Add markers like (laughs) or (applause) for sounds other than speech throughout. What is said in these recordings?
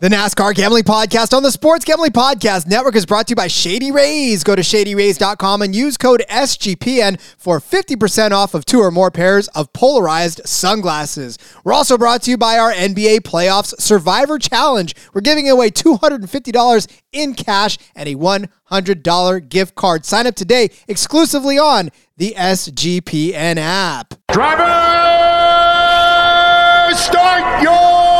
The NASCAR Gambling Podcast on the Sports Gambling Podcast Network is brought to you by Shady Rays. Go to shadyrays.com and use code SGPN for 50% off of two or more pairs of polarized sunglasses. We're also brought to you by our NBA Playoffs Survivor Challenge. We're giving away $250 in cash and a $100 gift card. Sign up today exclusively on the SGPN app. Driver, start your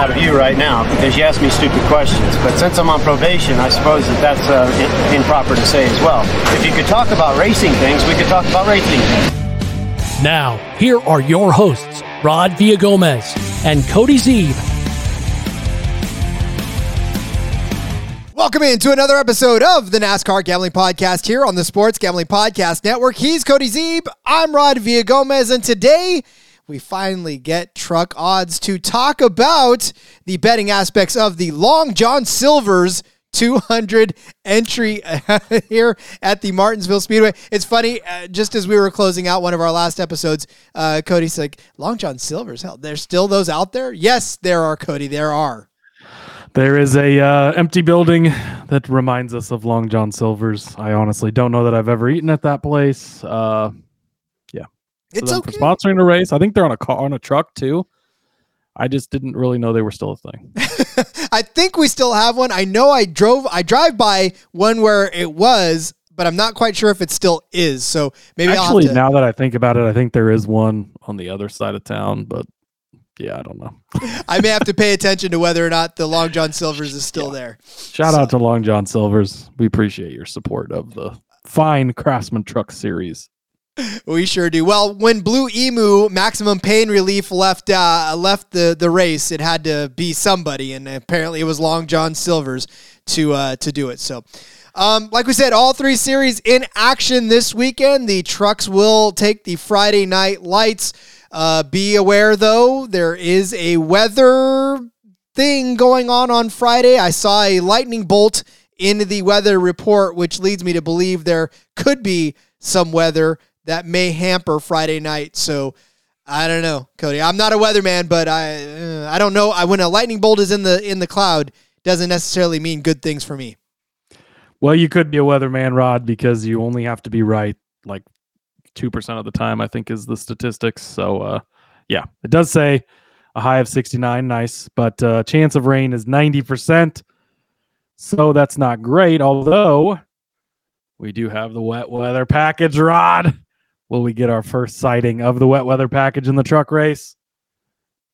out of you right now because you asked me stupid questions. But since I'm on probation, I suppose that that's uh, i- improper to say as well. If you could talk about racing things, we could talk about racing things. Now, here are your hosts, Rod Villagomez and Cody Zeeb. Welcome into another episode of the NASCAR Gambling Podcast here on the Sports Gambling Podcast Network. He's Cody Zeeb. I'm Rod Villagomez, and today we finally get truck odds to talk about the betting aspects of the Long John Silver's 200 entry (laughs) here at the Martinsville Speedway. It's funny, uh, just as we were closing out one of our last episodes, uh, Cody's like, Long John Silver's, hell, there's still those out there? Yes, there are, Cody, there are. There is a uh, empty building that reminds us of Long John Silver's. I honestly don't know that I've ever eaten at that place. Yeah, It's okay. for sponsoring the race. I think they're on a car on a truck too. I just didn't really know they were still a thing. (laughs) I think we still have one. I know I drove, I drive by one where it was, but I'm not quite sure if it still is. So maybe I'll Actually, to. now that I think about it, I think there is one on the other side of town. But yeah, I don't know. (laughs) I may have to pay (laughs) attention to whether or not the Long John Silver's is still there. Shout out to Long John Silver's. We appreciate your support of the fine Craftsman Truck Series. (laughs) We sure do. Well, when Blue Emu Maximum Pain Relief left uh, left the, the race, it had to be somebody, and apparently it was Long John Silver's to uh, to do it. So, um, like we said, all three series in action this weekend. The trucks will take the Friday night lights. Uh, be aware though, there is a weather thing going on on Friday. I saw a lightning bolt in the weather report, which leads me to believe there could be some weather that may hamper Friday night. So I don't know, Cody. I'm not a weatherman, but I uh, I don't know. I, when a lightning bolt is in the in the cloud, doesn't necessarily mean good things for me. Well, you could be a weatherman, Rod, because you only have to be right like two percent of the time. I think is the statistics. So, uh, yeah, it does say a high of sixty nine, nice, but uh, chance of rain is ninety percent. So that's not great. Although we do have the wet weather package, Rod. Will we get our first sighting of the wet weather package in the truck race?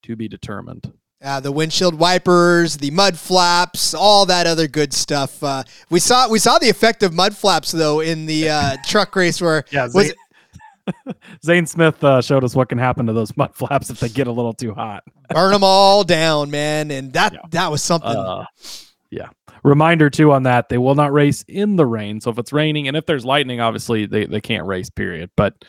To be determined. Uh, the windshield wipers, the mud flaps, all that other good stuff. Uh, we saw we saw the effect of mud flaps though in the uh, (laughs) truck race where Yeah, was Zane, (laughs) Zane Smith uh, showed us what can happen to those mud flaps if they get a little too hot. burn them all down, man, and that Yeah. that was something. Uh, yeah. Reminder too on that: they will not race in the rain. So if it's raining and if there's lightning, obviously they, they can't race. Period. But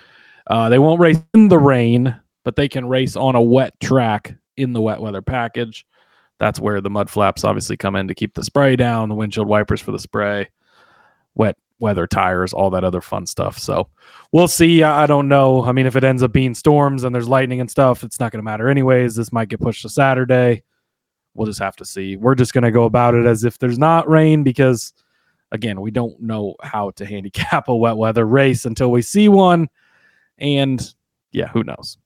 uh, they won't race in the rain, but they can race on a wet track in the wet weather package. That's where the mud flaps obviously come in to keep the spray down, the windshield wipers for the spray, wet weather tires, all that other fun stuff. So we'll see. I I don't know. I mean, if it ends up being storms and there's lightning and stuff, it's not going to matter anyways. This might get pushed to Saturday we'll just have to see. We're just going to go about it as if there's not rain because, again, we don't know how to (laughs) handicap a wet weather race until we see one. And yeah, who knows?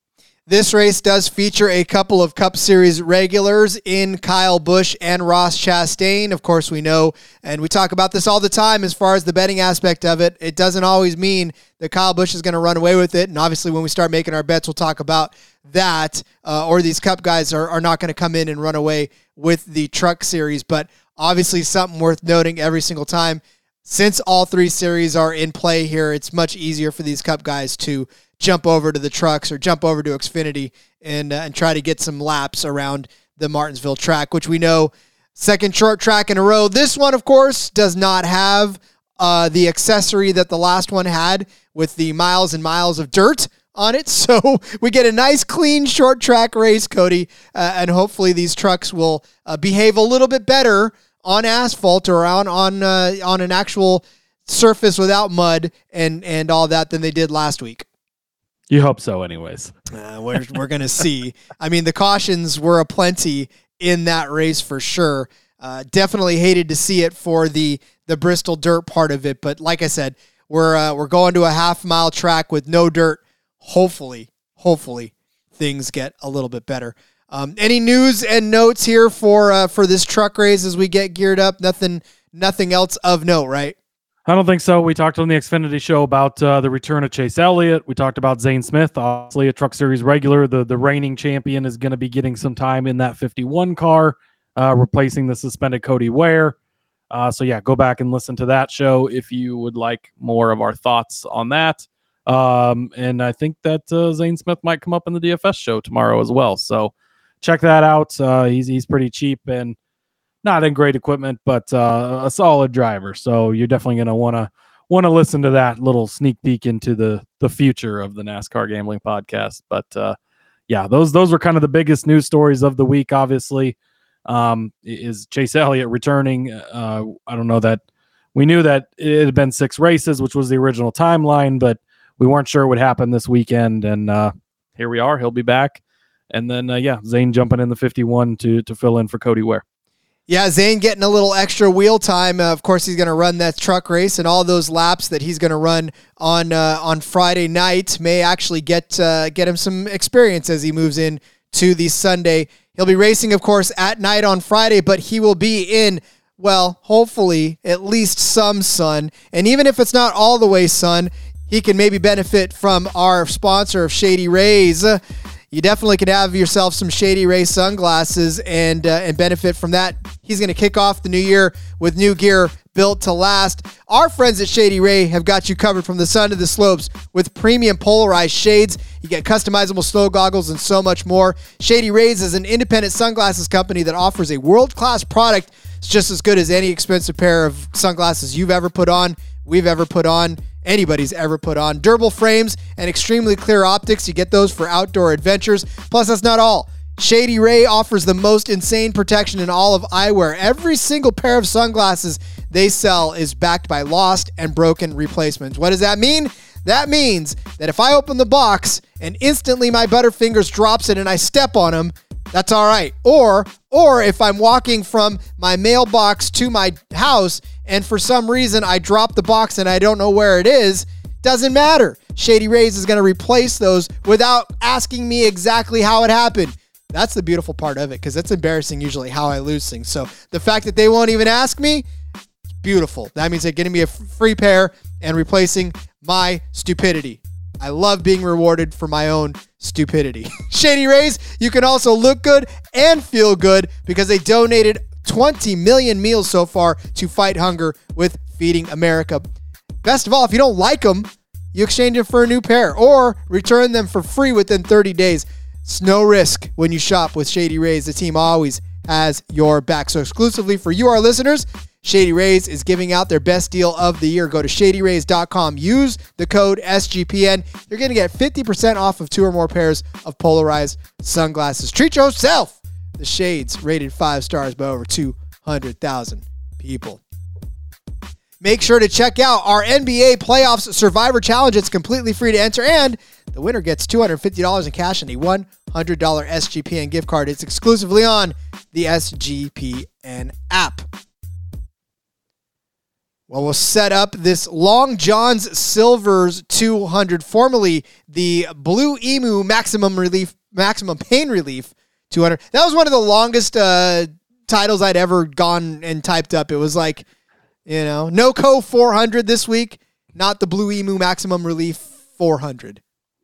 This race does feature a couple of Cup Series regulars in Kyle Busch and Ross Chastain. Of course, we know, and we talk about this all the time as far as the betting aspect of it. It doesn't always mean that Kyle Busch is going to run away with it. And obviously, when we start making our bets, we'll talk about that. Uh, or these Cup guys are, are not going to come in and run away with the Truck Series. But obviously, something worth noting every single time. since all three series are in play here, it's much easier for these Cup guys to jump over to the trucks or jump over to Xfinity and uh, and try to get some laps around the Martinsville track, which we know second short track in a row. This one, of course, does not have uh, the accessory that the last one had with the miles and miles of dirt on it. (laughs) So we get a nice, clean, short track race, Cody, uh, and hopefully these trucks will uh, behave a little bit better on asphalt or on on uh, on an actual surface without mud and and all that than they did last week. You hope so, anyways. Uh, we're we're gonna see. I mean, the cautions were aplenty in that race for sure. Uh, definitely hated to see it for the the Bristol dirt part of it, but like I said, we're uh, we're going to a half mile track with no dirt. Hopefully, hopefully things get a little bit better. Um, any news and notes here for uh, for this truck race as we get geared up? Nothing, nothing else of note, right? I don't think so. We talked on the Xfinity show about uh, the return of Chase Elliott. We talked about Zane Smith, obviously a Truck Series regular. The the reigning champion is going to be getting some time in that 51 car, uh, replacing the suspended Cody Ware. Uh, so yeah, go back and listen to that show if you would like more of our thoughts on that. Um, and I think that uh, Zane Smith might come up in the DFS show tomorrow as well. So check that out. Uh, he's he's pretty cheap and not in great equipment, but uh, a solid driver. So you're definitely going to want to want to listen to that little sneak peek into the the future of the NASCAR gambling podcast. But uh, yeah, those those were kind of the biggest news stories of the week. Obviously, um, is Chase Elliott returning? Uh, I don't know that we knew that it had been six races, which was the original timeline, but we weren't sure what happened this weekend, and uh, here we are. He'll be back. And then, uh, yeah, Zane jumping in the 51 to to fill in for Cody Ware. Yeah, Zane getting a little extra wheel time. Uh, of course, he's going to run that truck race, and all those laps that he's going to run on uh, on Friday night may actually get uh, get him some experience as he moves in to the Sunday. He'll be racing, of course, at night on Friday, but he will be in well, hopefully, at least some sun. And even if it's not all the way sun, he can maybe benefit from our sponsor of Shady Rays you definitely could have yourself some Shady Ray sunglasses and uh, and benefit from that. He's going to kick off the new year with new gear built to last. Our friends at Shady Ray have got you covered from the sun to the slopes with premium polarized shades. You get customizable snow goggles and so much more. Shady Rays is an independent sunglasses company that offers a world-class product. It's just as good as any expensive pair of sunglasses you've ever put on, we've ever put on anybody's ever put on. Durable frames and extremely clear optics. You get those for outdoor adventures. Plus, that's not all. Shady Ray offers the most insane protection in all of eyewear. Every single pair of sunglasses they sell is backed by lost and broken replacements. What does that mean? That means that if I open the box and instantly my Butterfingers drops it and I step on them, that's all right. Or or if I'm walking from my mailbox to my house and for some reason I dropped the box and I don't know where it is, doesn't matter. Shady Rays is going to replace those without asking me exactly how it happened. That's the beautiful part of it because it's embarrassing usually how I lose things. So the fact that they won't even ask me, it's beautiful. That means they're getting me a free pair and replacing my stupidity. I love being rewarded for my own stupidity. (laughs) Shady Rays, you can also look good and feel good because they donated 20 million meals so far to fight hunger with Feeding America. Best of all, if you don't like them, you exchange them for a new pair or return them for free within 30 days. It's no risk when you shop with Shady Rays. The team always has your back. So, exclusively for you, our listeners, Shady Rays is giving out their best deal of the year. Go to shadyrays.com. Use the code SGPN. You're going to get 50% off of two or more pairs of polarized sunglasses. Treat yourself. The Shades rated five stars by over 200,000 people. Make sure to check out our NBA Playoffs Survivor Challenge. It's completely free to enter, and the winner gets $250 in cash and a $100 SGPN gift card. It's exclusively on the SGPN app. Well, we'll set up this Long John's Silvers 200, formerly the Blue Emu Maximum Relief, Maximum Pain Relief 200. That was one of the longest uh, titles I'd ever gone and typed up. It was like, you know, NOCO 400 this week, not the Blue Emu Maximum Relief 400.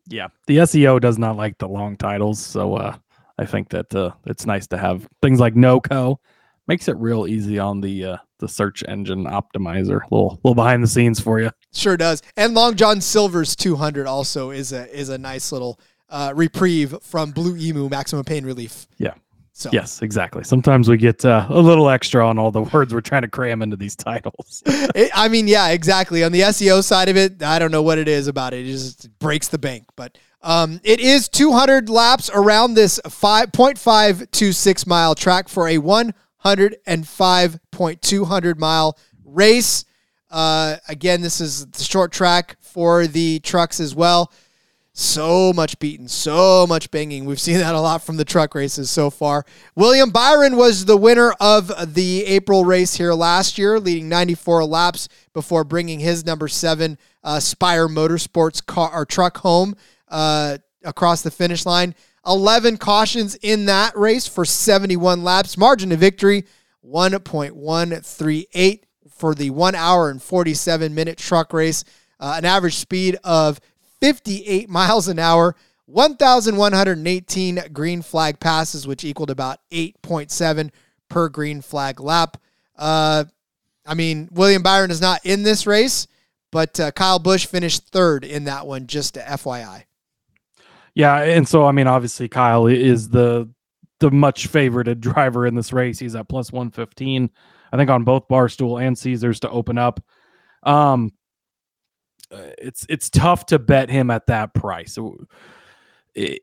Yeah, the SEO does not like the long titles, so uh, I think that uh, it's nice to have things like NOCO makes it real easy on the uh, the search engine optimizer. Little little behind the scenes for you. Sure does. And Long John Silver's 200 also is a is a nice little uh, reprieve from Blue Emu Maximum Pain Relief. Yeah. So Yes, exactly. Sometimes we get uh, a little extra on all the (laughs) words we're trying to cram into these titles. (laughs) It, I mean, yeah, exactly. On the SEO side of it, I don't know what it is about it. It just breaks the bank. But um, it is 200 laps around this 5.526 mile track for a 105.200 mile race. Uh, again, this is the short track for the trucks as well. So much beating, so much banging. We've seen that a lot from the truck races so far. William Byron was the winner of the April race here last year, leading 94 laps before bringing his number seven uh, Spire Motorsports car or truck home uh, across the finish line. 11 cautions in that race for 71 laps. Margin of victory 1.138 for the one hour and 47 minute truck race. Uh, an average speed of 58 miles an hour, 1,118 green flag passes, which equaled about 8.7 per green flag lap. Uh, I mean, William Byron is not in this race, but uh, Kyle Busch finished third in that one, just FYI. Yeah, and so I mean, obviously Kyle is the the much favorited (laughs) driver in this race. He's at plus one fifteen, I think, on both Barstool and Caesars to open up. Um, Uh, it's it's tough to bet him at that price. It,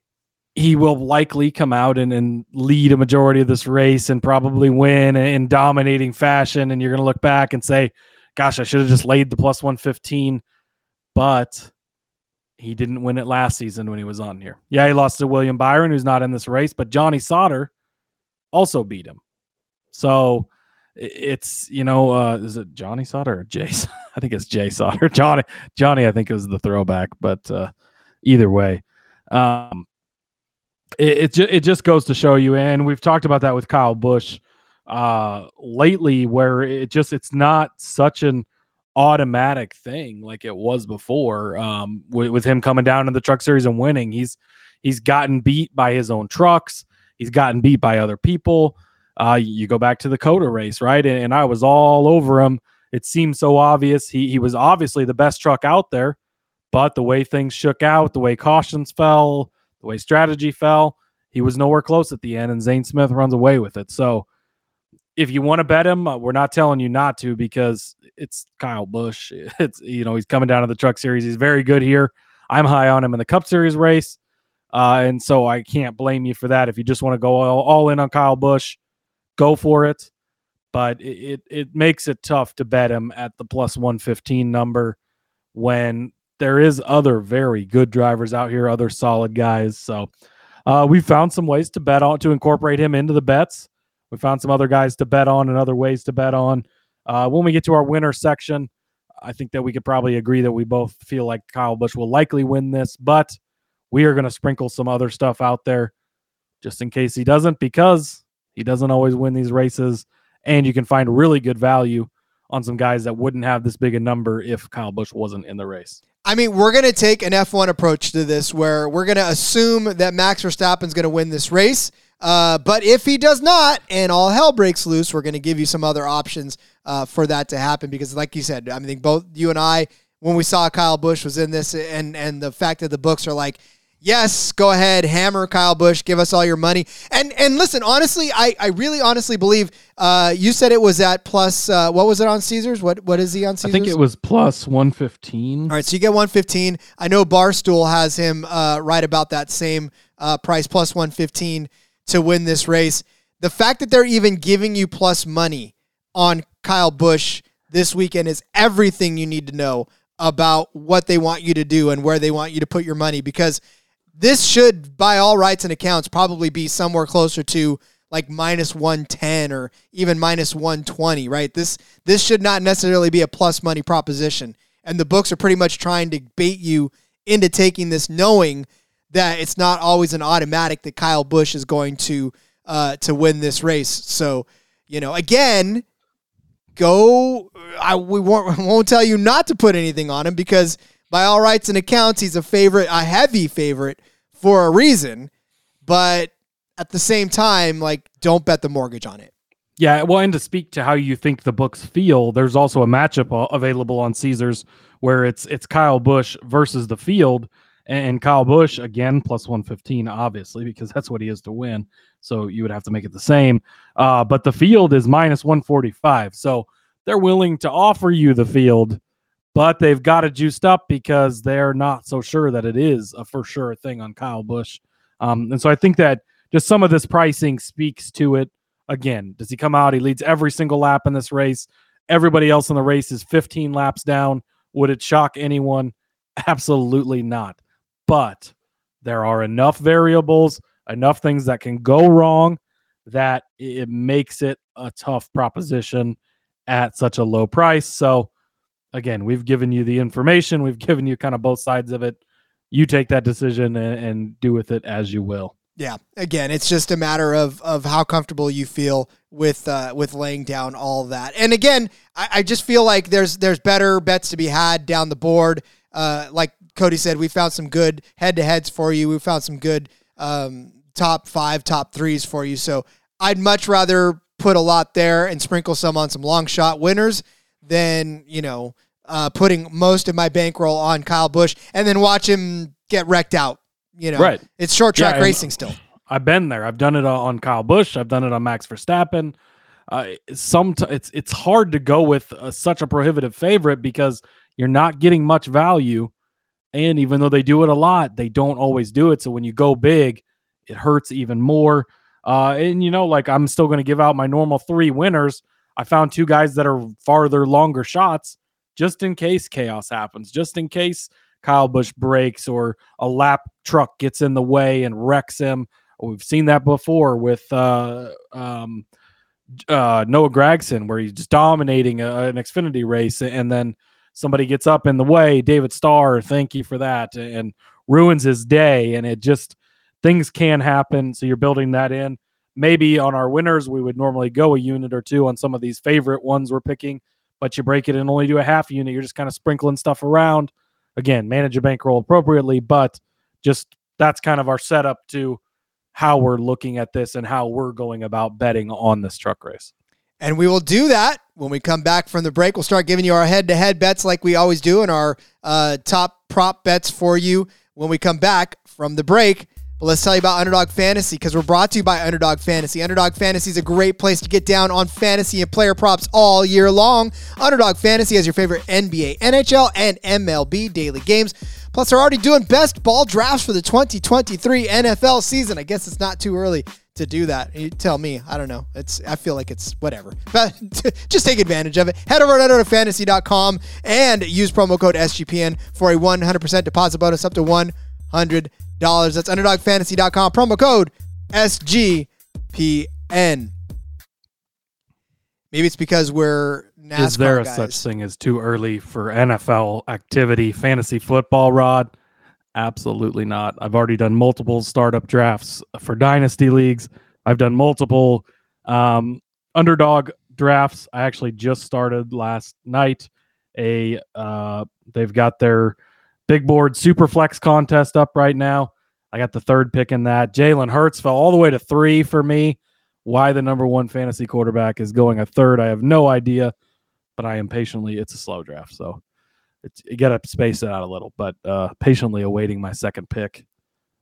he will likely come out and, and lead a majority of this race and probably win in dominating fashion. And you're going to look back and say, gosh, I should have just laid the plus 115. But he didn't win it last season when he was on here. Yeah, he lost to William Byron, who's not in this race, but Johnny Sauter also beat him. So it's you know, uh, is it Johnny Sauter or Jay? (laughs) I think it's Jay Sauter. (laughs) Johnny, Johnny, I think was the throwback, but uh, either way, um, it it, ju- it just goes to show you, and we've talked about that with Kyle Busch uh, lately, where it just it's not such an automatic thing like it was before um, with, with him coming down in the truck series and winning he's he's gotten beat by his own trucks he's gotten beat by other people uh, you go back to the COTA race right and, and i was all over him it seemed so obvious he, he was obviously the best truck out there but the way things shook out the way cautions fell the way strategy fell he was nowhere close at the end and zane smith runs away with it so if you want to bet him, uh, we're not telling you not to because it's Kyle Busch. (laughs) It's you know he's coming down to the Truck Series. He's very good here. I'm high on him in the Cup Series race, uh, and so I can't blame you for that. If you just want to go all, all in on Kyle Busch, go for it. But it, it it makes it tough to bet him at the plus 115 number when there is other very good drivers out here, other solid guys. So uh, we found some ways to bet on to incorporate him into the bets. We found some other guys to bet on and other ways to bet on. Uh, when we get to our winner section, I think that we could probably agree that we both feel like Kyle Busch will likely win this, but we are going to sprinkle some other stuff out there just in case he doesn't, because he doesn't always win these races. And you can find really good value on some guys that wouldn't have this big a number if Kyle Busch wasn't in the race. I mean, we're going to take an F1 approach to this where we're going to assume that Max Verstappen's going to win this race. Uh, but if he does not, and all hell breaks loose, we're going to give you some other options uh, for that to happen. Because, like you said, I think both you and I, when we saw Kyle Busch was in this, and and the fact that the books are like, yes, go ahead, hammer Kyle Busch, give us all your money. And and listen, honestly, I, I really honestly believe uh, you said it was at plus. Uh, what was it on Caesars? What what is he on Caesars? I think it was plus one fifteen. All right, so you get one fifteen. I know Barstool has him uh, right about that same uh, price, plus one fifteen to win this race. The fact that they're even giving you plus money on Kyle Busch this weekend is everything you need to know about what they want you to do and where they want you to put your money because this should, by all rights and accounts, probably be somewhere closer to like minus 110 or even minus 120, right? This this should not necessarily be a plus money proposition. And the books are pretty much trying to bait you into taking this knowing that it's not always an automatic that Kyle Busch is going to uh, to win this race. So, you know, again, go. I we won't (laughs) won't tell you not to put anything on him because by all rights and accounts, he's a favorite, a heavy favorite for a reason. But at the same time, like, don't bet the mortgage on it. Yeah, well, and to speak to how you think the books feel, there's also a matchup available on Caesars where it's it's Kyle Busch versus the field, and Kyle Busch again plus one fifteen, obviously because that's what he is to win. So you would have to make it the same. Uh, but the field is minus one forty five, so they're willing to offer you the field, but they've got it juiced up because they're not so sure that it is a for sure thing on Kyle Busch. Um, and so I think that just some of this pricing speaks to it again. Does he come out? He leads every single lap in this race. Everybody else in the race is 15 laps down. Would it shock anyone? (laughs) Absolutely not. But there are enough variables, enough things that can go wrong that it makes it a tough proposition at such a low price. So, again, we've given you the information, we've given you kind of both sides of it. You take that decision and, and do with it as you will. Yeah. Again, it's just a matter of of how comfortable you feel with uh, with laying down all that. And again, I, I, just feel like there's there's better bets to be had down the board. Uh, like Cody said, we found some good head to heads for you. We found some good um, top five, top threes for you. So I'd much rather put a lot there and sprinkle some on some long shot winners than you know uh, putting most of my bankroll on Kyle Busch and then watch him get wrecked out you know, right. It's short track yeah, racing still. I've been there. I've done it on Kyle Busch. I've done it on Max Verstappen. Uh, some t- it's it's hard to go with uh, such a prohibitive favorite because you're not getting much value, and even though they do it a lot, they don't always do it. So when you go big, it hurts even more. Uh, and you know, like I'm still going to give out my normal three winners. I found two guys that are farther, longer shots, just in case chaos happens, just in case Kyle Busch breaks or a lap truck gets in the way and wrecks him. We've seen that before with uh, um, uh, Noah Gragson, where he's just dominating a, an Xfinity race, and then somebody gets up in the way. David Starr, thank you for that, and ruins his day. And it just things can happen. So you're building that in. Maybe on our winners, we would normally go a unit or two on some of these favorite ones we're picking, but you break it and only do a half unit. You're just kind of sprinkling stuff around again, manage your bankroll appropriately, but just that's kind of our setup to how we're looking at this and how we're going about betting on this truck race. And we will do that when we come back from the break. We'll start giving you our head to head bets like we always do and our uh, top prop bets for you when we come back from the break. But let's tell you about Underdog Fantasy because we're brought to you by Underdog Fantasy. Underdog Fantasy is a great place to get down on fantasy and player props all year long. Underdog Fantasy has your favorite NBA, NHL, and MLB daily games. Plus, they're already doing best ball drafts for the 2023 NFL season. I guess it's not too early to do that. You tell me. I don't know. It's I feel like it's whatever. (laughs) But just take advantage of it. Head over to underdogfantasy.com and use promo code SGPN for a 100% deposit bonus up to one hundred dollars. That's underdogfantasy.com. Promo code SGPN. Maybe it's because we're NASCAR Is there a guys. such thing as too early for NFL activity, fantasy football, Rod? Absolutely not. I've already done multiple startup drafts for dynasty leagues. I've done multiple um, underdog drafts. I actually just started last night. A uh, they've got their Big board super flex contest up right now. I got the third pick in that. Jalen Hurts fell all the way to three for me. Why the number one fantasy quarterback is going a third, I have no idea, but I am patiently, it's a slow draft. So it's, you got to space it out a little, but uh, patiently awaiting my second pick.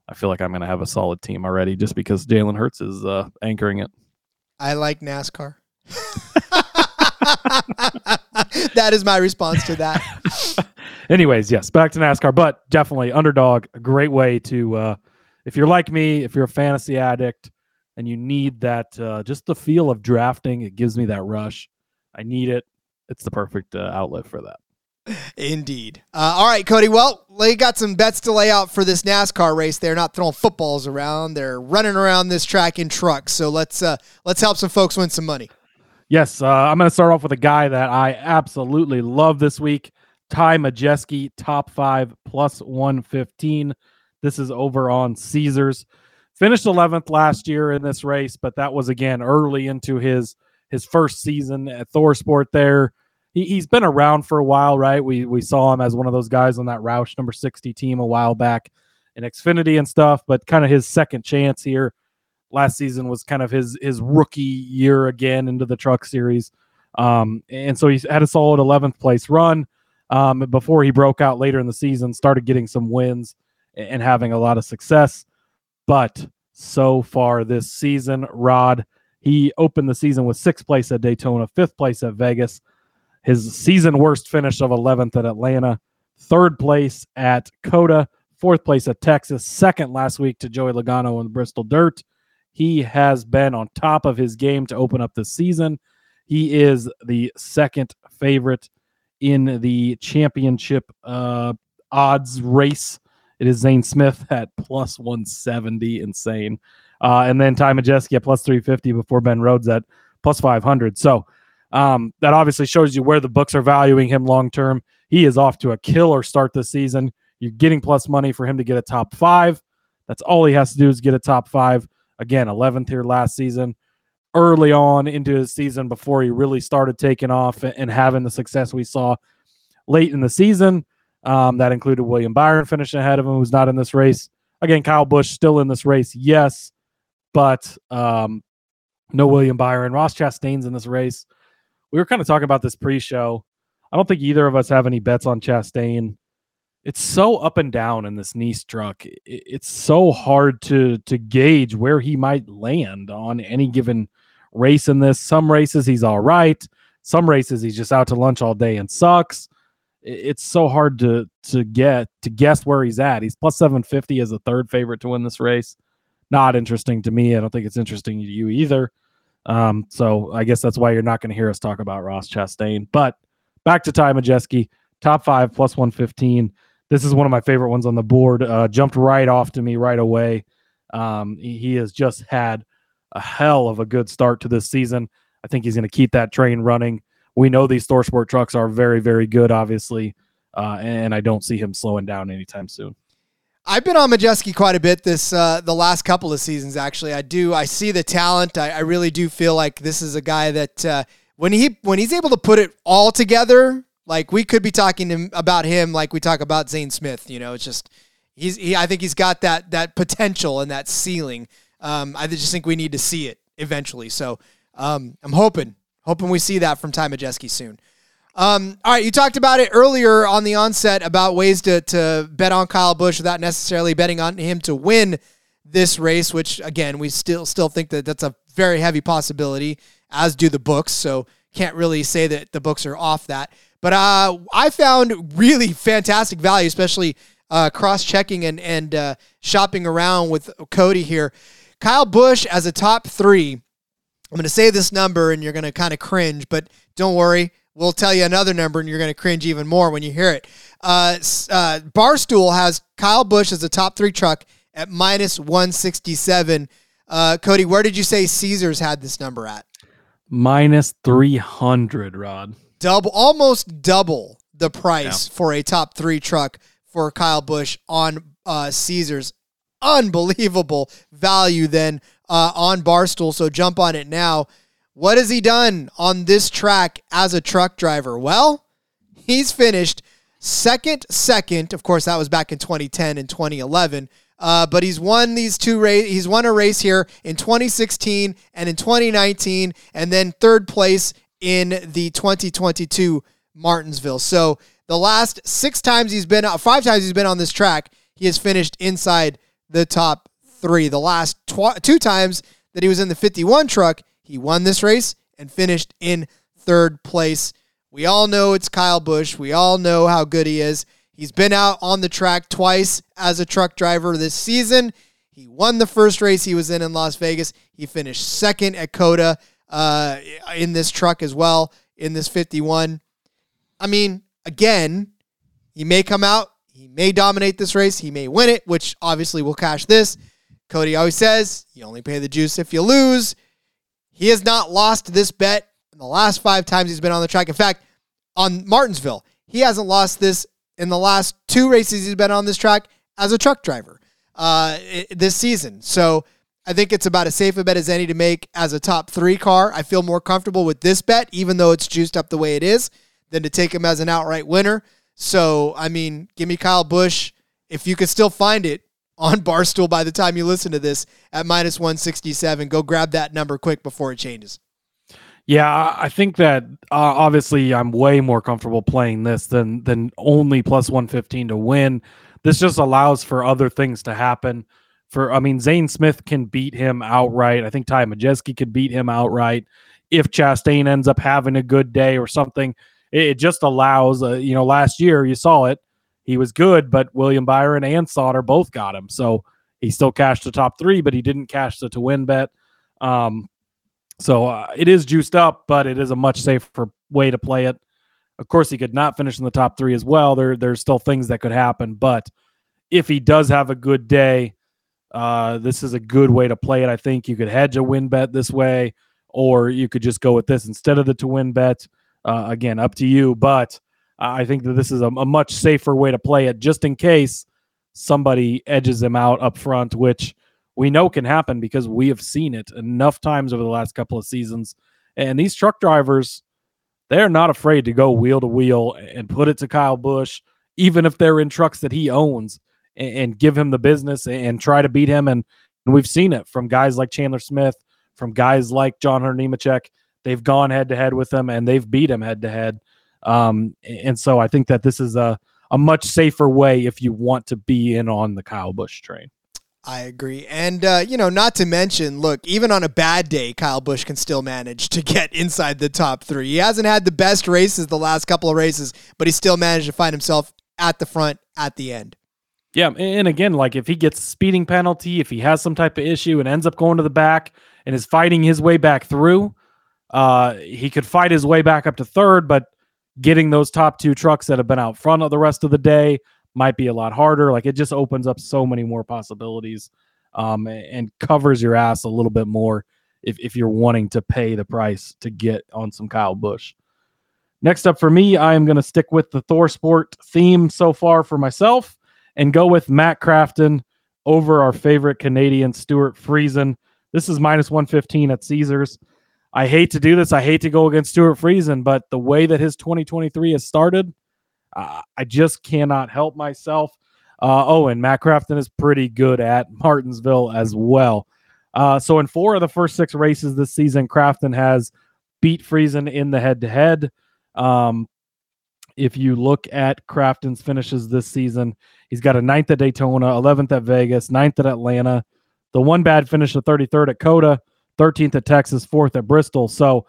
I feel like I'm going to have a solid team already just because Jalen Hurts is uh, anchoring it. I like NASCAR. (laughs) that is my response to that. (laughs) Anyways, yes, back to NASCAR, but definitely underdog, a great way to uh if you're like me, if you're a fantasy addict and you need that uh just the feel of drafting, it gives me that rush. I need it. It's the perfect uh, outlet for that. Indeed. Uh, all right, Cody. Well, they got some bets to lay out for this NASCAR race. They're not throwing footballs around; they're running around this track in trucks. So let's uh, let's help some folks win some money. Yes, uh, I'm going to start off with a guy that I absolutely love this week. Ty Majeski, top five, plus 115. This is over on Caesars. Finished 11th last year in this race, but that was again early into his his first season at ThorSport there. He, he's been around for a while, right? We we saw him as one of those guys on that Roush number 60 team a while back in Xfinity and stuff, but kind of his second chance here. last season was kind of his his rookie year again into the Truck Series, um, and so he had a solid 11th place run um, before he broke out later in the season, started getting some wins and having a lot of success. But so far this season, Rod, he opened the season with sixth place at Daytona, fifth place at Vegas, his season worst finish of 11th at Atlanta, third place at COTA, fourth place at Texas, second last week to Joey Logano in the Bristol Dirt. He has been on top of his game to open up the season. He is the second favorite in the championship uh, odds race. It is Zane Smith (laughs) at plus 170, insane. Uh, and then Ty Majeski at plus 350 before Ben Rhodes at plus 500. So um, that obviously shows you where the books are valuing him long term. He is off to a killer start this season. You're getting plus money for him to get a top five. That's all he has to do is get a top five. Again, 11th here last season early on into his season before he really started taking off and having the success we saw late in the season. Um, that included William Byron finishing ahead of him, who's not in this race. Again, Kyle Busch still in this race, yes, but um, no William Byron. Ross Chastain's in this race. We were kind of talking about this pre-show. I don't think either of us have any bets on Chastain. It's so up and down in this Niece truck. It's so hard to to gauge where he might land on any given race in this. Some races he's all right. Some races he's just out to lunch all day and sucks. It's so hard to to get to guess where he's at. He's plus 750 as a third favorite to win this race. Not interesting to me. I don't think it's interesting to you either. Um, so I guess that's why you're not going to hear us talk about Ross Chastain. But back to Ty Majeski, top five plus 115. This is one of my favorite ones on the board. Uh, jumped right off to me right away. Um, he, has just had a hell of a good start to this season. I think he's going to keep that train running. We know these ThorSport trucks are very, very good, obviously, uh, and I don't see him slowing down anytime soon. I've been on Majeski quite a bit this uh, the last couple of seasons. Actually, I do. I see the talent. I, I really do feel like this is a guy that uh, when he when he's able to put it all together, like we could be talking about him like we talk about Zane Smith. You know, it's just he's. He, I think he's got that that potential and that ceiling um, I just think we need to see it eventually. So um, I'm hoping, hoping we see that from Ty Majeski soon. Um, all right, you talked about it earlier on the onset about ways to, to bet on Kyle Busch without necessarily betting on him to win this race, which again we still still think that that's a very heavy possibility, as do the books. So can't really say that the books are off that. But uh, I found really fantastic value, especially uh, cross checking and and uh, shopping around with Cody here. Kyle Busch as a top three. I'm going to say this number and you're going to kind of cringe, but don't worry. We'll tell you another number and you're going to cringe even more when you hear it. Uh, uh, Barstool has Kyle Busch as a top three truck at minus 167. Uh, Cody, where did you say Caesars had this number at? Minus 300, Rod. Double, almost double the price yeah. for a top three truck for Kyle Busch on uh, Caesars unbelievable value then uh, on Barstool. So jump on it now. What has he done on this track as a truck driver? Well, he's finished second, second. Of course, that was back in 2010 and 2011. Uh, but he's won these two race. He's won a race here in 2016 and in 2019, and then third place in the 2022 Martinsville. So the last six times he's been, five times he's been on this track, he has finished inside the top three. The last tw- two times that he was in the 51 truck, he won this race and finished in third place. We all know it's Kyle Busch. We all know how good he is. He's been out on the track twice as a truck driver this season. He won the first race he was in in Las Vegas. He finished second at COTA uh, in this truck as well, in this 51. I mean, again, he may come out he may dominate this race. He may win it, which obviously will cash this. Cody always says you only pay the juice if you lose. He has not lost this bet in the last five times he's been on the track. In fact, on Martinsville, he hasn't lost this in the last two races he's been on this track as a truck driver uh, this season. So I think it's about as safe a bet as any to make as a top three car. I feel more comfortable with this bet, even though it's juiced up the way it is, than to take him as an outright winner. So, I mean, give me Kyle Busch. If you could still find it, on (laughs) Barstool by the time you listen to this at minus 167. Go grab that number quick before it changes. Yeah, I think that uh, obviously I'm way more comfortable playing this than than only plus 115 to win. This just allows for other things to happen. For I mean, Zane Smith can beat him outright. I think Ty Majeski could beat him outright if Chastain ends up having a good day or something. It, just allows. Uh, you know, last year you saw it. He was good, but William Byron and Sauter both got him. So he still cashed the top three, but he didn't cash the to win bet. Um, so uh, it is juiced up, but it is a much safer way to play it. Of course, he could not finish in the top three as well. There, there's still things that could happen, but if he does have a good day, uh, this is a good way to play it. I think you could hedge a win bet this way, or you could just go with this instead of the to win bet. Uh, again, up to you, but I think that this is a, a much safer way to play it, just in case somebody edges him out up front, which we know can happen because we have seen it enough times over the last couple of seasons. And these truck drivers, they're not afraid to go wheel to wheel and put it to Kyle Busch, even if they're in trucks that he owns, and, give him the business and try to beat him. And, and, we've seen it from guys like Chandler Smith, from guys like John Hunter Nemechek. They've gone head to head with him and they've beat him head to head. Um, and so I think that this is a, a much safer way if you want to be in on the Kyle Busch train. I agree. And, uh, you know, not to mention, look, even on a bad day, Kyle Busch can still manage to get inside the top three. He hasn't had the best races the last couple of races, but he still managed to find himself at the front at the end. Yeah. And again, like if he gets speeding penalty, if he has some type of issue and ends up going to the back and is fighting his way back through, uh, he could fight his way back up to third, but getting those top two trucks that have been out front of the rest of the day might be a lot harder. Like it just opens up so many more possibilities um, and covers your ass a little bit more if, if you're wanting to pay the price to get on some Kyle Busch. Next up for me, I am going to stick with the ThorSport theme so far for myself and go with Matt Crafton over our favorite Canadian, Stuart Friesen. This is minus 115 at Caesars. I hate to do this. I hate to go against Stuart Friesen, but the way that his 2023 has started – uh, I just cannot help myself. Uh, oh, and Matt Crafton is pretty good at Martinsville as well. Uh, so in four of the first six races this season, Crafton has beat Friesen in the head to head. If you look at Crafton's finishes this season, he's got a ninth at Daytona, 11th at Vegas, ninth at Atlanta, the one bad finish, the 33rd at COTA, 13th at Texas, fourth at Bristol. So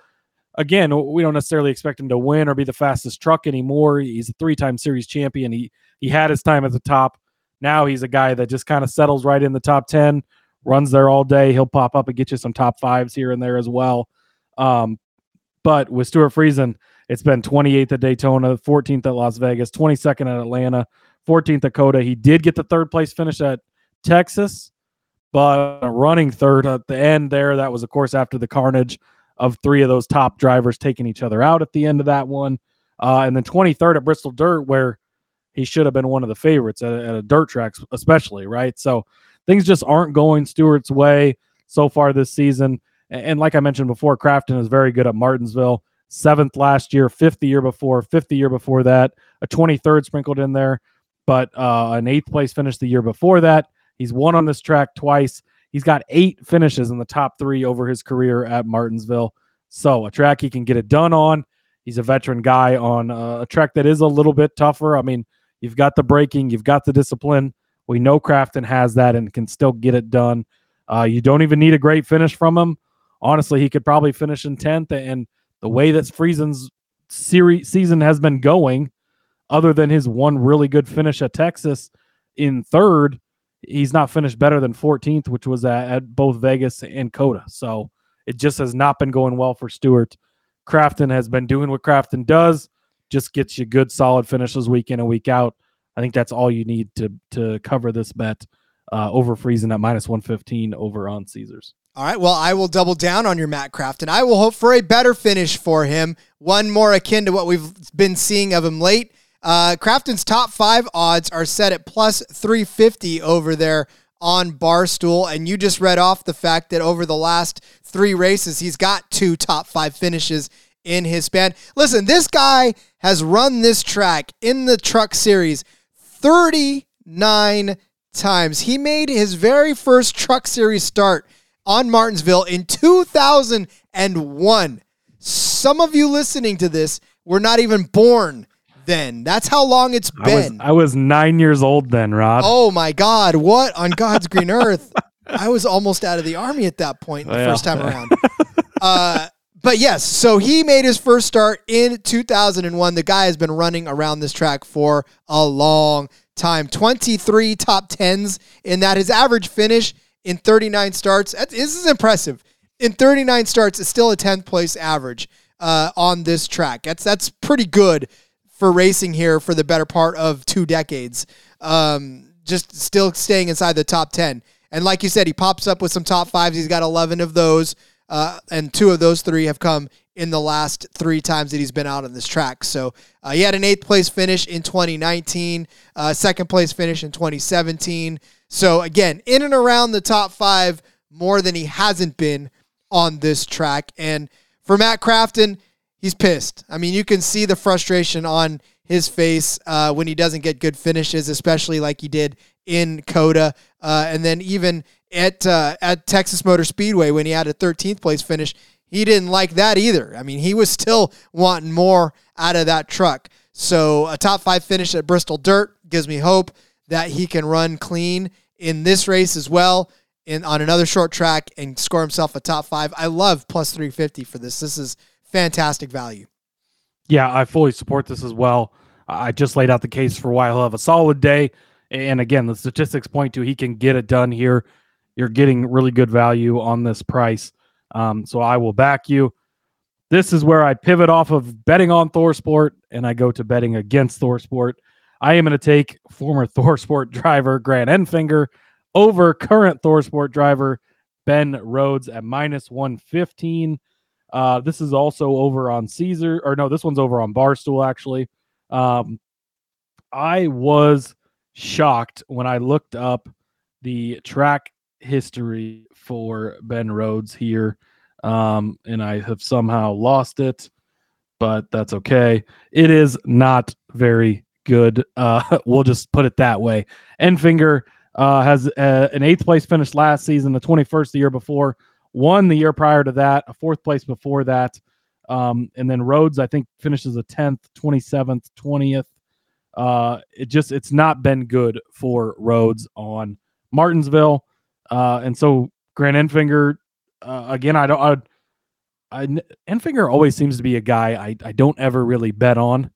again, we don't necessarily expect him to win or be the fastest truck anymore. He's a three-time series champion. He he had his time at the top. Now he's a guy that just kind of settles right in the top 10, runs there all day. He'll pop up and get you some top fives here and there as well. Um, but with Stuart Friesen, it's been 28th at Daytona, 14th at Las Vegas, 22nd at Atlanta, 14th at COTA. He did get the third place finish at Texas, but running third at the end there. That was, of course, after the carnage of three of those top drivers taking each other out at the end of that one. Uh, and then 23rd at Bristol Dirt, where he should have been one of the favorites at, at a dirt track, especially, right? So things just aren't going Stuart's way so far this season. And, and like I mentioned before, Crafton is very good at Martinsville. Seventh last year, fifth the year before, fifth the year before that, a 23rd sprinkled in there, but uh, an eighth place finish the year before that. He's won on this track twice. He's got eight finishes in the top three over his career at Martinsville. So a track he can get it done on. He's a veteran guy on a track that is a little bit tougher. I mean, you've got the braking, you've got the discipline. We know Crafton has that and can still get it done. Uh, you don't even need a great finish from him. Honestly, he could probably finish in 10th. And the way that Friesen's series season has been going, other than his one really good finish at Texas in third, he's not finished better than 14th, which was at, at, both Vegas and COTA. So it just has not been going well for Stuart. Crafton has been doing what Crafton does, just gets you good solid finishes week in and week out. I think that's all you need to to cover this bet uh, over Friesen at minus 115 over on Caesars. All right. Well, I will double down on your Matt Crafton. I will hope for a better finish for him, one more akin to what we've been seeing of him late. Uh, Crafton's top five odds are set at plus 350 over there on Barstool. And you just read off the fact that over the last three races, he's got two top five finishes in his span. Listen, this guy has run this track in the truck series 39 times. He made his very first Truck Series start on Martinsville in 2001. Some of you listening to this were not even born then. That's how long it's I was, been. I was nine years old then, Rod. Oh my God! What on God's green earth? I was almost out of the army at that point the Well. first time around. uh, but yes, so he made his first start in 2001. The guy has been running around this track for a long time. 23 top tens in that. His average finish in 39 starts. This is impressive. In 39 starts, it's still a 10th place average uh, on this track. That's that's pretty good for racing here for the better part of two decades. Um, just still staying inside the top 10. And like you said, he pops up with some top fives. He's got 11 of those, uh, and two of those three have come in the last three times that he's been out on this track. So uh, he had an eighth place finish in 2019, uh, second place finish in 2017. So again, in and around the top five more than he hasn't been on this track. And for Matt Crafton, he's pissed. I mean, you can see the frustration on his face uh, when he doesn't get good finishes, especially like he did in COTA, uh, and then even at uh, at Texas Motor Speedway when he had a 13th place finish, he didn't like that either. I mean, he was still wanting more out of that truck. So a top five finish at Bristol Dirt gives me hope that he can run clean in this race as well. In, on another short track and score himself a top five. I love plus 350 for this. This is fantastic value. Yeah, I fully support this as well. I just laid out the case for why he'll have a solid day. And again, the statistics point to he can get it done here. You're getting really good value on this price. Um, so I will back you. This is where I pivot off of betting on ThorSport and I go to betting against ThorSport. I am going to take former (laughs) ThorSport driver Grant Enfinger over current ThorSport driver Ben Rhodes at minus 115. Uh, this is also over on Caesar, or no, this one's over on Barstool actually. Um, I was shocked when I looked up the track history for Ben Rhodes here, um, and I have somehow lost it, but that's okay. It is not very good. Uh, (laughs) we'll just put it that way. Enfinger uh, has uh, an eighth place finish last season, the 21st the year before, one the year prior to that, a fourth place before that. Um, and then Rhodes, I think, finishes a 10th, 27th, 20th. Uh, it just, it's not been good for Rhodes on Martinsville. Uh, and so Grant Enfinger, uh, again, I don't, I, I, Enfinger always seems to be a guy I, I don't ever really bet on.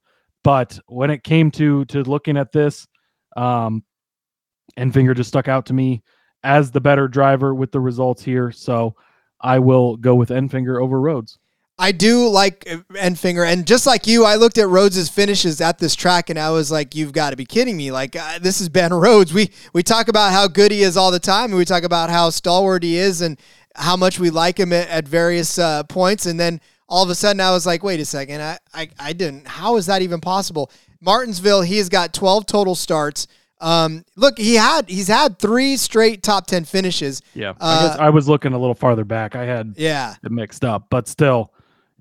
But when it came to to looking at this, um, finger just stuck out to me as the better driver with the results here. So I will go with Enfinger over Rhodes. I do like uh, Enfinger, and just like you, I looked at Rhodes's finishes at this track, and I was like, "You've got to be kidding me! Like uh, this is Ben (laughs) Rhodes. We we talk about how good he is all the time, and we talk about how stalwart he is, and how much we like him at, at various uh, points, and then all of a sudden, I was like, "Wait a second! I, I I didn't. How is that even possible?" Martinsville, he has got 12 total starts. Um, look, he had he's had three straight top 10 finishes. Yeah, I, Uh, guess I was looking a little farther back. I had Yeah, it mixed up, but still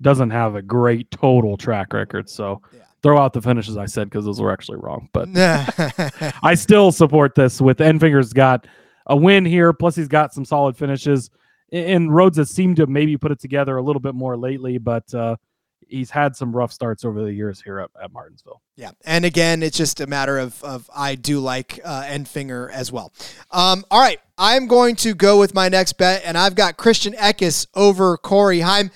doesn't have a great total track record. So Yeah. throw out the finishes I said because those were actually wrong. But (laughs) (laughs) I still support this with Enfinger's got a win here, plus he's got some solid finishes. And Rhodes has seemed to maybe put it together a little bit more lately, but uh, he's had some rough starts over the years here at, at Martinsville. Yeah, and again, it's just a matter of of I do like uh, Enfinger as well. Um, all right, I'm going to go with my next bet, and I've got Christian Eckes over Corey Heim.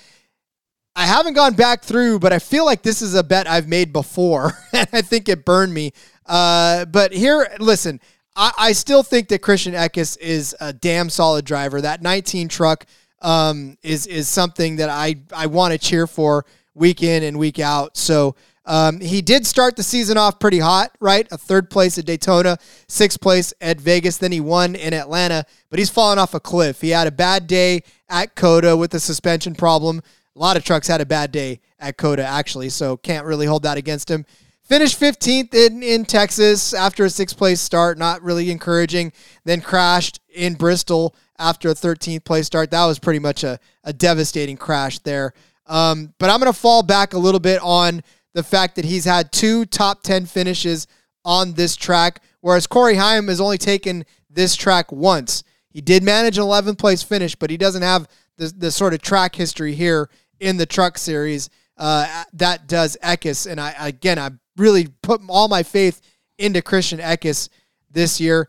I haven't gone back through, but I feel like this is a bet I've made before, (laughs) and I think it burned me. Uh, but here, listen, I, I still think that Christian Eckes is a damn solid driver. That 19 truck um, is is something that I I want to cheer for week in and week out. So. Um, he did start the season off pretty hot, right? A third place at Daytona, sixth place at Vegas. Then he won in Atlanta, but he's fallen off a cliff. He had a bad day at COTA with a suspension problem. A lot of trucks had a bad day at COTA, actually, so can't really hold that against him. Finished 15th in, in Texas after a sixth place start, not really encouraging. Then crashed in Bristol after a 13th place start. That was pretty much a, a devastating crash there. Um, but I'm going to fall back a little bit on the fact that he's had two top 10 finishes on this track whereas Corey Heim has only taken this track once. He did manage an 11th place finish, but he doesn't have the, the sort of track history here in the truck series uh, that does Eckes. And I again, I really put all my faith into Christian Eckes this year.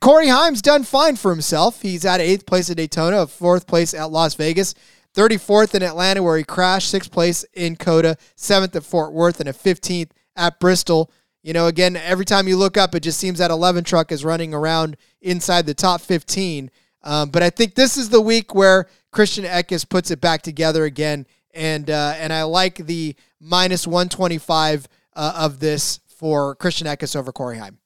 Corey Heim's done fine for himself. He's at eighth place at Daytona, fourth place at Las Vegas, 34th in Atlanta, where he crashed, sixth place in COTA, seventh at Fort Worth, and a 15th at Bristol. You know, again, every time you look up, it just seems that 11 truck is running around inside the top 15. Um, but I think this is the week where Christian Eckes puts it back together again, and uh, and I like the minus 125 uh, of this for Christian Eckes over Corey Heim.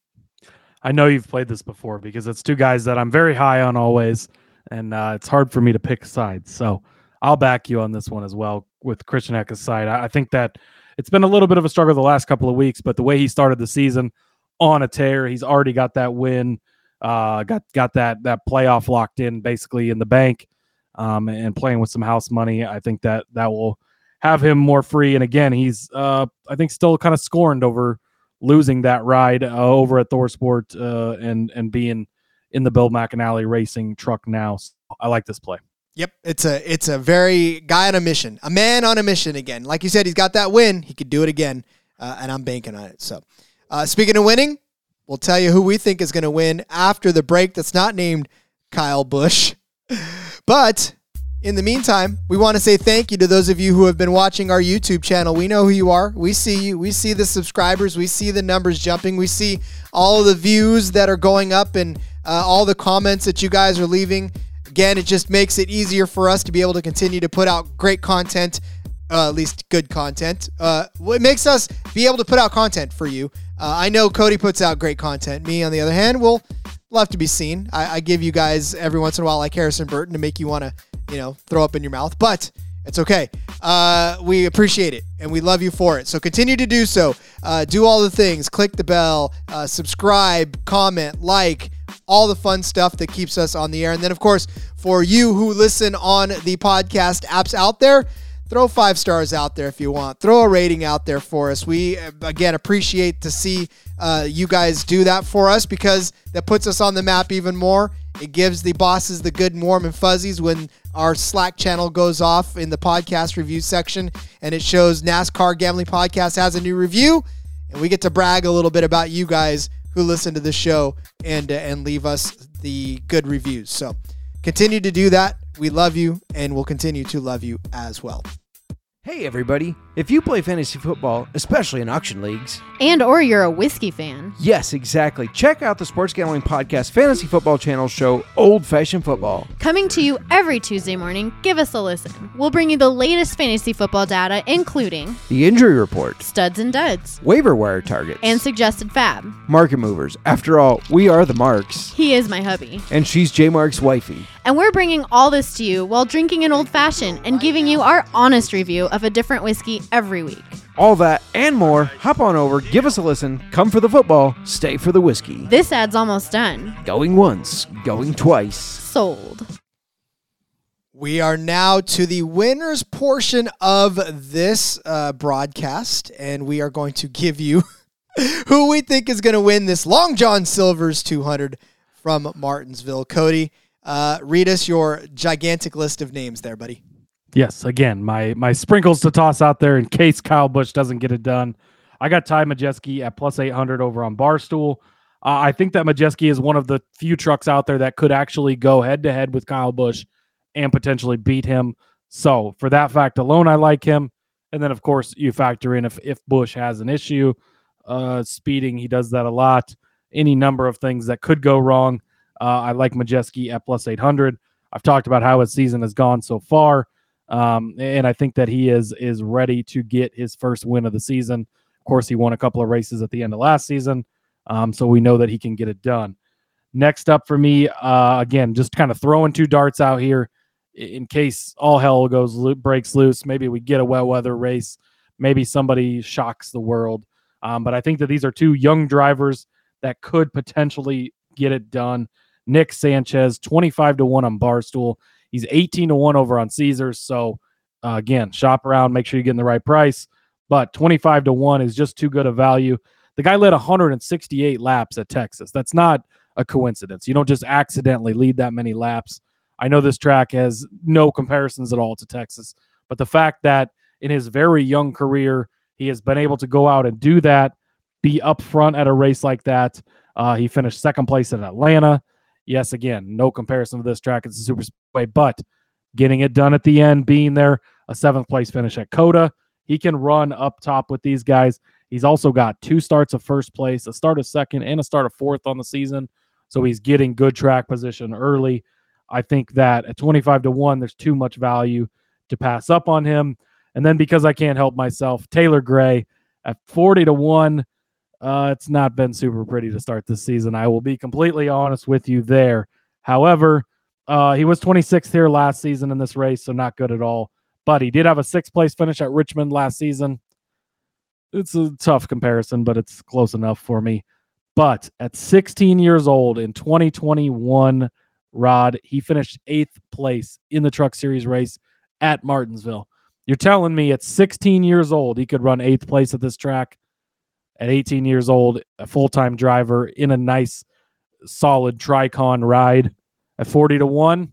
I know you've played this before because it's two guys that I'm very high on always, and uh, it's hard for me to pick sides. So I'll back you on this one as well with Christian Eckes' side. I, I think that it's been a little bit of a struggle the last couple of weeks, but the way he started the season on a tear, he's already got that win, uh, got got that that playoff locked in basically in the bank, um, and playing with some house money. I think that that will have him more free. And again, he's uh, I think still kind of scorned over losing that ride uh, over at ThorSport uh, and and being in the Bill McAnally Racing truck now. So I like this play. Yep, it's a it's a very guy on a mission, a man on a mission again. Like you said, he's got that win. He could do it again, uh, and I'm banking on it. So, uh, speaking of winning, we'll tell you who we think is going to win after the break. That's not named Kyle Busch, (laughs) but in the meantime, we want to say thank you to those of you who have been watching our YouTube channel. We know who you are. We see you. We see the subscribers. We see the numbers jumping. We see all the views that are going up and uh, all the comments that you guys are leaving. Again, it just makes it easier for us to be able to continue to put out great content, uh, at least good content. Uh, it makes us be able to put out content for you. Uh, I know Cody puts out great content. Me, on the other hand, will love to be seen. I, I give you guys every once in a while, like Harrison Burton, to make you want to you know, throw up in your mouth, but it's okay. Uh, we appreciate it and we love you for it. So continue to do so. Uh, do all the things. Click the bell, uh, subscribe, comment, like, all the fun stuff that keeps us on the air. And then, of course, for you who listen on the podcast apps out there, throw five stars out there if you want. Throw a rating out there for us. We again appreciate to see uh, you guys do that for us because that puts us on the map even more. It gives the bosses the good warm and fuzzies when our Slack channel goes off in the podcast review section and it shows NASCAR Gambling Podcast has a new review. And we get to brag a little bit about you guys who listen to the show and uh, and leave us the good reviews. So continue to do that. We love you and we'll continue to love you as well. Hey everybody, if you play fantasy football, especially in auction leagues, and or you're a whiskey fan. Yes, exactly. Check out the Sports Gambling Podcast Fantasy Football Channel show Old Fashioned Football. Coming to you every Tuesday morning, give us a listen. We'll bring you the latest fantasy football data including the injury report, studs and duds, waiver wire targets, and suggested fab. Market movers. After all, we are the marks. He is my hubby. And she's J Mark's wifey. And we're bringing all this to you while drinking an old fashioned and giving you our honest review of a different whiskey every week. All that and more, hop on over, give us a listen, come for the football, stay for the whiskey. This ad's almost done. Going once, going twice. Sold. We are now to the winners portion of this uh, broadcast, and we are going to give you (laughs) who we think is going to win this Long John Silver's 200 from Martinsville. Cody, uh, read us your gigantic list of names there, buddy. Yes, again, my my sprinkles to toss out there in case Kyle Busch doesn't get it done. I got Ty Majeski at plus 800 over on Barstool. Uh, I think that Majeski is one of the few trucks out there that could actually go head to head with Kyle Busch and potentially beat him. So, for that fact alone, I like him. And then, of course, you factor in if, if Busch has an issue, uh, speeding, he does that a lot. Any number of things that could go wrong. Uh, I like Majeski at plus 800. I've talked about how his season has gone so far. Um, and I think that he is is ready to get his first win of the season. Of course, he won a couple of races at the end of last season, um, so we know that he can get it done. Next up for me, uh, again, just kind of throwing two darts out here in case all hell goes breaks loose. Maybe we get a wet weather race. Maybe somebody shocks the world. Um, but I think that these are two young drivers that could potentially get it done. Nick Sanchez, 25 to 1 on Barstool. He's 18 to 1 over on Caesars. So, uh, again, shop around, make sure you're getting the right price. But 25 to 1 is just too good a value. The guy led 168 laps at Texas. That's not a coincidence. You don't just accidentally lead that many laps. I know this track has no comparisons at all to Texas, but the fact that in his very young career, he has been able to go out and do that, be up front at a race like that. Uh, he finished second place in Atlanta. Yes, again, no comparison to this track. It's a super speedway, but getting it done at the end, being there, a seventh place finish at COTA. He can run up top with these guys. He's also got two starts of first place, a start of second, and a start of fourth on the season. So he's getting good track position early. I think that at 25 to 1, there's too much value to pass up on him. And then because I can't help myself, Taylor Gray at 40 to 1, uh, it's not been super pretty to start this season. I will be completely honest with you there. However, uh, he was 26th here last season in this race, so not good at all. But he did have a sixth place finish at Richmond last season. It's a tough comparison, but it's close enough for me. But at 16 years old in 2021, Rod, he finished eighth place in the Truck Series race at Martinsville. You're telling me at 16 years old, he could run eighth place at this track? At 18 years old, a full time driver in a nice, solid Tricon ride at 40 to 1,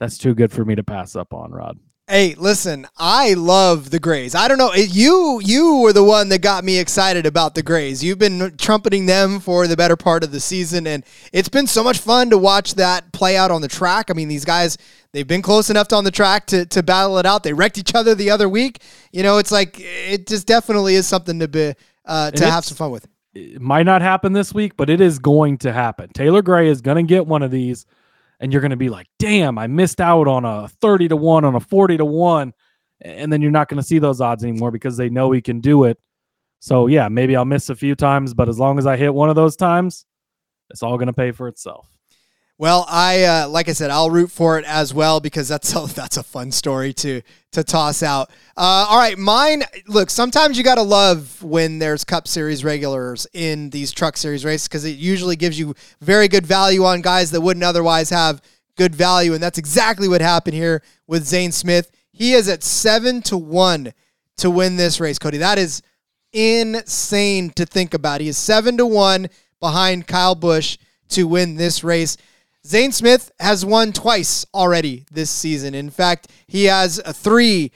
that's too good for me to pass up on, Rod. Hey, listen, I love the Grays. I don't know, you you were the one that got me excited about the Grays. You've been trumpeting them for the better part of the season and it's been so much fun to watch that play out on the track. I mean, these guys, they've been close enough on the track to to battle it out. They wrecked each other the other week. You know, it's like it just definitely is something to be uh, to have some fun with. It might not happen this week, but it is going to happen. Taylor Gray is going to get one of these and you're going to be like, damn, I missed out on a 30 to 1, on a 40 to 1. And then you're not going to see those odds anymore because they know he can do it. So, yeah, maybe I'll miss a few times, but as long as I hit one of those times, it's all going to pay for itself. Well, I uh, like I said, I'll root for it as well because that's a, (laughs) that's a fun story to to toss out. Uh, all right, mine. Look, sometimes you got to love when there's Cup Series regulars in these Truck Series races because it usually gives you very good value on guys that wouldn't otherwise have good value, and that's exactly what happened here with Zane Smith. He is at seven to one to win this race, Cody. That is insane to think about. He is seven to one behind Kyle Busch to win this race. Zane Smith has won twice already this season. In fact, he has three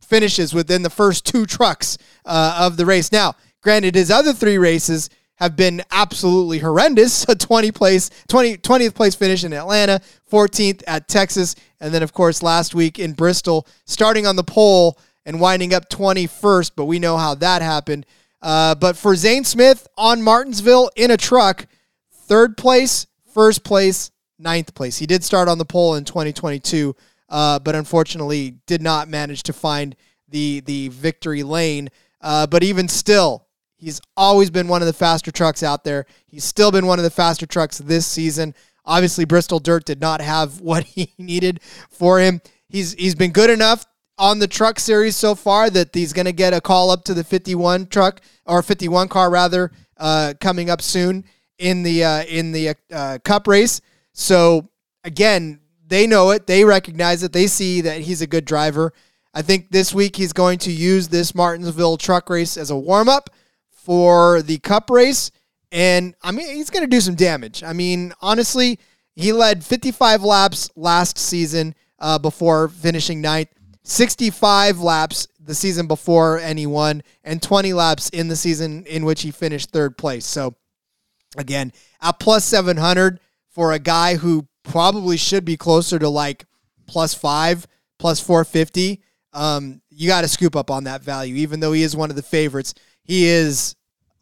finishes within the first two trucks uh, of the race. Now, granted, his other three races have been absolutely horrendous. (laughs) A 20 place, 20, 20th place finish in Atlanta, 14th at Texas, and then of course last week in Bristol, starting on the pole and winding up 21st. But we know how that happened. Uh, but for Zane Smith on Martinsville in a truck, third place first place, ninth place. He did start on the pole in 2022, uh, but unfortunately did not manage to find the the victory lane. Uh, but even still, he's always been one of the faster trucks out there. He's still been one of the faster trucks this season. Obviously, Bristol Dirt did not have (laughs) what he needed for him. He's he's been good enough on the truck series so far that he's going to get a call up to the 51 truck or 51 car rather uh, coming up soon in the uh, in the uh, Cup race. So again, they know it. They recognize it. They see that he's a good driver. I think this week he's going to use this Martinsville truck race as a warm up for the Cup race, and I mean he's going to do some damage. I mean, honestly, he led 55 laps last season uh, before finishing ninth. 65 laps the season before anyone, and 20 laps in the season in which he finished third place. So Again, at plus 700 for a guy who probably should be closer to like plus five, plus 450. Um, you got to scoop up on that value, even though he is one of the favorites. He is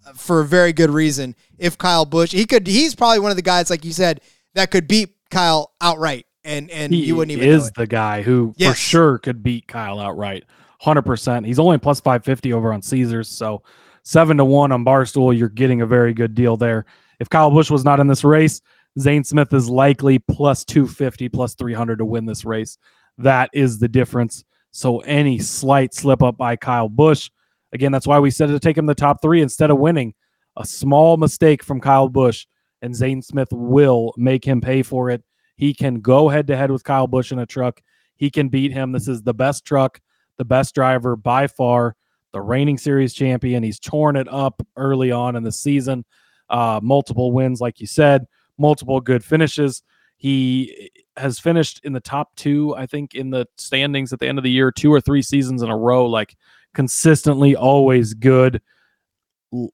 uh, for a very good reason. If Kyle Busch, he could, he's probably one of the guys, like you said, that could beat Kyle outright, and and he you wouldn't even is the guy who yes. for sure could beat Kyle outright, hundred percent. He's only plus five fifty over on Caesars, so seven to one on Barstool. You're getting a very good deal there. If Kyle Busch was not in this race, Zane Smith is likely plus 250, plus 300 to win this race. That is the difference. So any slight slip up by Kyle Busch, again, that's why we said to take him the top three instead of winning. A small mistake from Kyle Busch, and Zane Smith will make him pay for it. He can go head to head with Kyle Busch in a truck. He can beat him. This is the best truck, the best driver by far. the reigning series champion. He's torn it up early on in the season. Uh, multiple wins, like you said, multiple good finishes. He has finished in the top two, I think, in the standings at the end of the year, two or three seasons in a row, like consistently always good.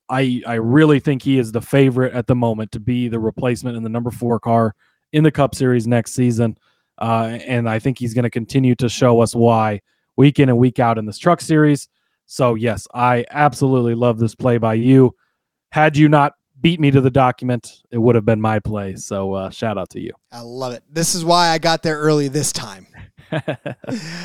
I I really think he is the favorite at the moment to be the replacement in the number four car in the Cup Series next season, uh, and I think he's going to continue to show us why week in and week out in this Truck Series. So yes, I absolutely love this play by you. Had you not beat me to the document, it would have been my play. So uh, shout out to you. I love it. This is why I got there early this time. (laughs)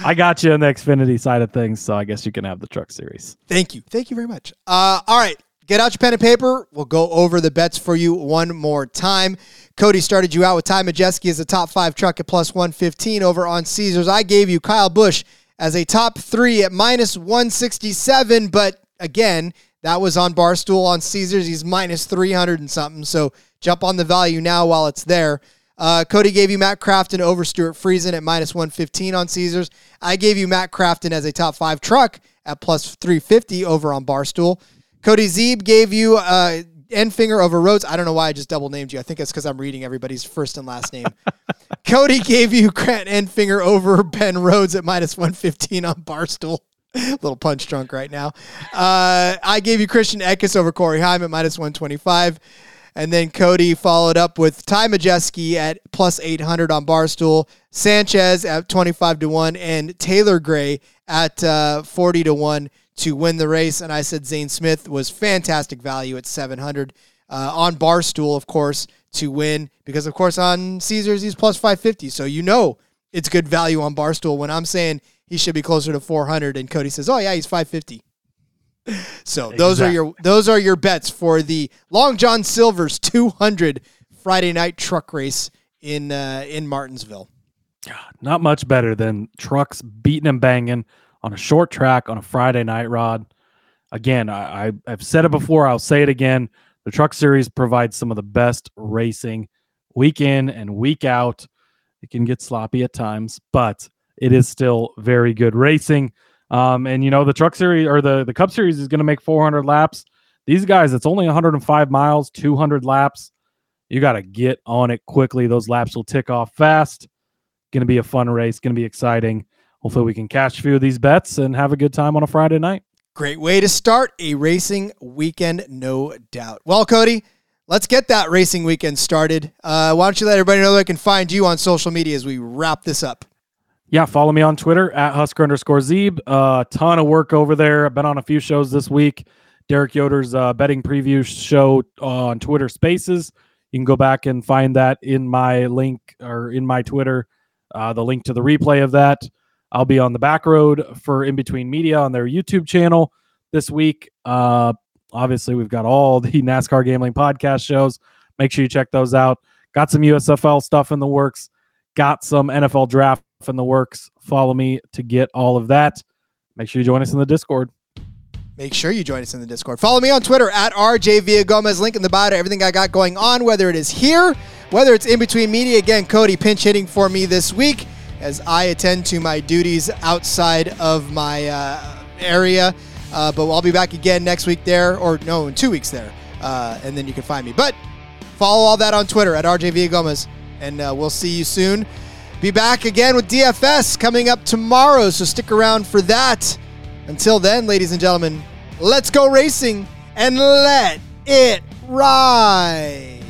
I got you on the Xfinity side of things, so I guess you can have the truck series. Thank you. Thank you very much. Uh, all right. Get out your pen and paper. We'll go over the bets for you one more time. Cody started you out with Ty Majeski as a top five truck at plus 115 over on Caesars. I gave you Kyle Busch as a top three at minus 167, but again, that was on Barstool on Caesars. He's minus 300 and something. So jump on the value now while it's there. Uh, Cody gave you Matt Crafton over Stuart Friesen at minus 115 on Caesars. I gave you Matt Crafton as a top five truck at plus 350 over on Barstool. Cody Zeeb gave you uh, Enfinger over Rhodes. I don't know why I just double named you. I think it's because I'm reading everybody's first and last name. (laughs) Cody gave you Grant Enfinger over Ben Rhodes at minus 115 on Barstool. (laughs) little punch drunk right now. Uh, I gave you Christian Eckes over Corey Heim at minus 125. And then Cody followed up with Ty Majeski at plus 800 on Barstool, Sanchez at 25 to 1, and Taylor Gray at uh, 40 to 1 to win the race. And I said Zane Smith was fantastic value at 700 uh, on Barstool, of course, to win because, of course, on Caesars, he's plus 550. So you know it's good value on Barstool when I'm saying he should be closer to 400. And Cody says, "Oh yeah, he's 550." (laughs) So exactly. those are your those are your bets for the Long John Silver's 200 Friday night truck race in uh, in Martinsville. Not much better than trucks beating and banging on a short track on a Friday night, Rod. Again, I, I, have said it before. I'll say it again. The Truck Series provides some of the best racing week in and week out. It can get sloppy at times, but it is still very good racing. Um, and you know the Truck Series or the the Cup Series is going to make 400 laps. These guys, it's only 105 miles, 200 laps. You got to get on it quickly. Those laps will tick off fast. Going to be a fun race. Going to be exciting. Hopefully, we can catch a few of these bets and have a good time on a Friday night. Great way to start a racing weekend, no doubt. Well, Cody, let's get that racing weekend started. Uh, why don't you let everybody know they can find you on social media as we wrap this up? Yeah, follow me on Twitter at Husker underscore Zeeb. A uh, ton of work over there. I've been on a few shows this week. Derek Yoder's uh, betting preview show on Twitter Spaces. You can go back and find that in my link or in my Twitter, uh, the link to the replay of that. I'll be on the back road for In Between Media on their YouTube channel this week. Uh, obviously, we've got all (laughs) the NASCAR gambling podcast shows. Make sure you check those out. Got some USFL stuff in the works. Got some NFL draft in the works. Follow me to get all of that. Make sure you join us in the Discord. Make sure you join us in the Discord. Follow me on Twitter at RJ Villagomez. Link in the bio to everything I got going on, whether it is here, whether it's in between media. Again, Cody pinch hitting for me this week as I attend to my duties outside of my uh, area. Uh, but I'll be back again next week there, or no, in two weeks there. Uh, and then you can find me. But follow all that on Twitter at RJ Villagomez. And uh, we'll see you soon. Be back again with DFS coming up tomorrow, so stick around for that. Until then, ladies and gentlemen, let's go racing and let it ride.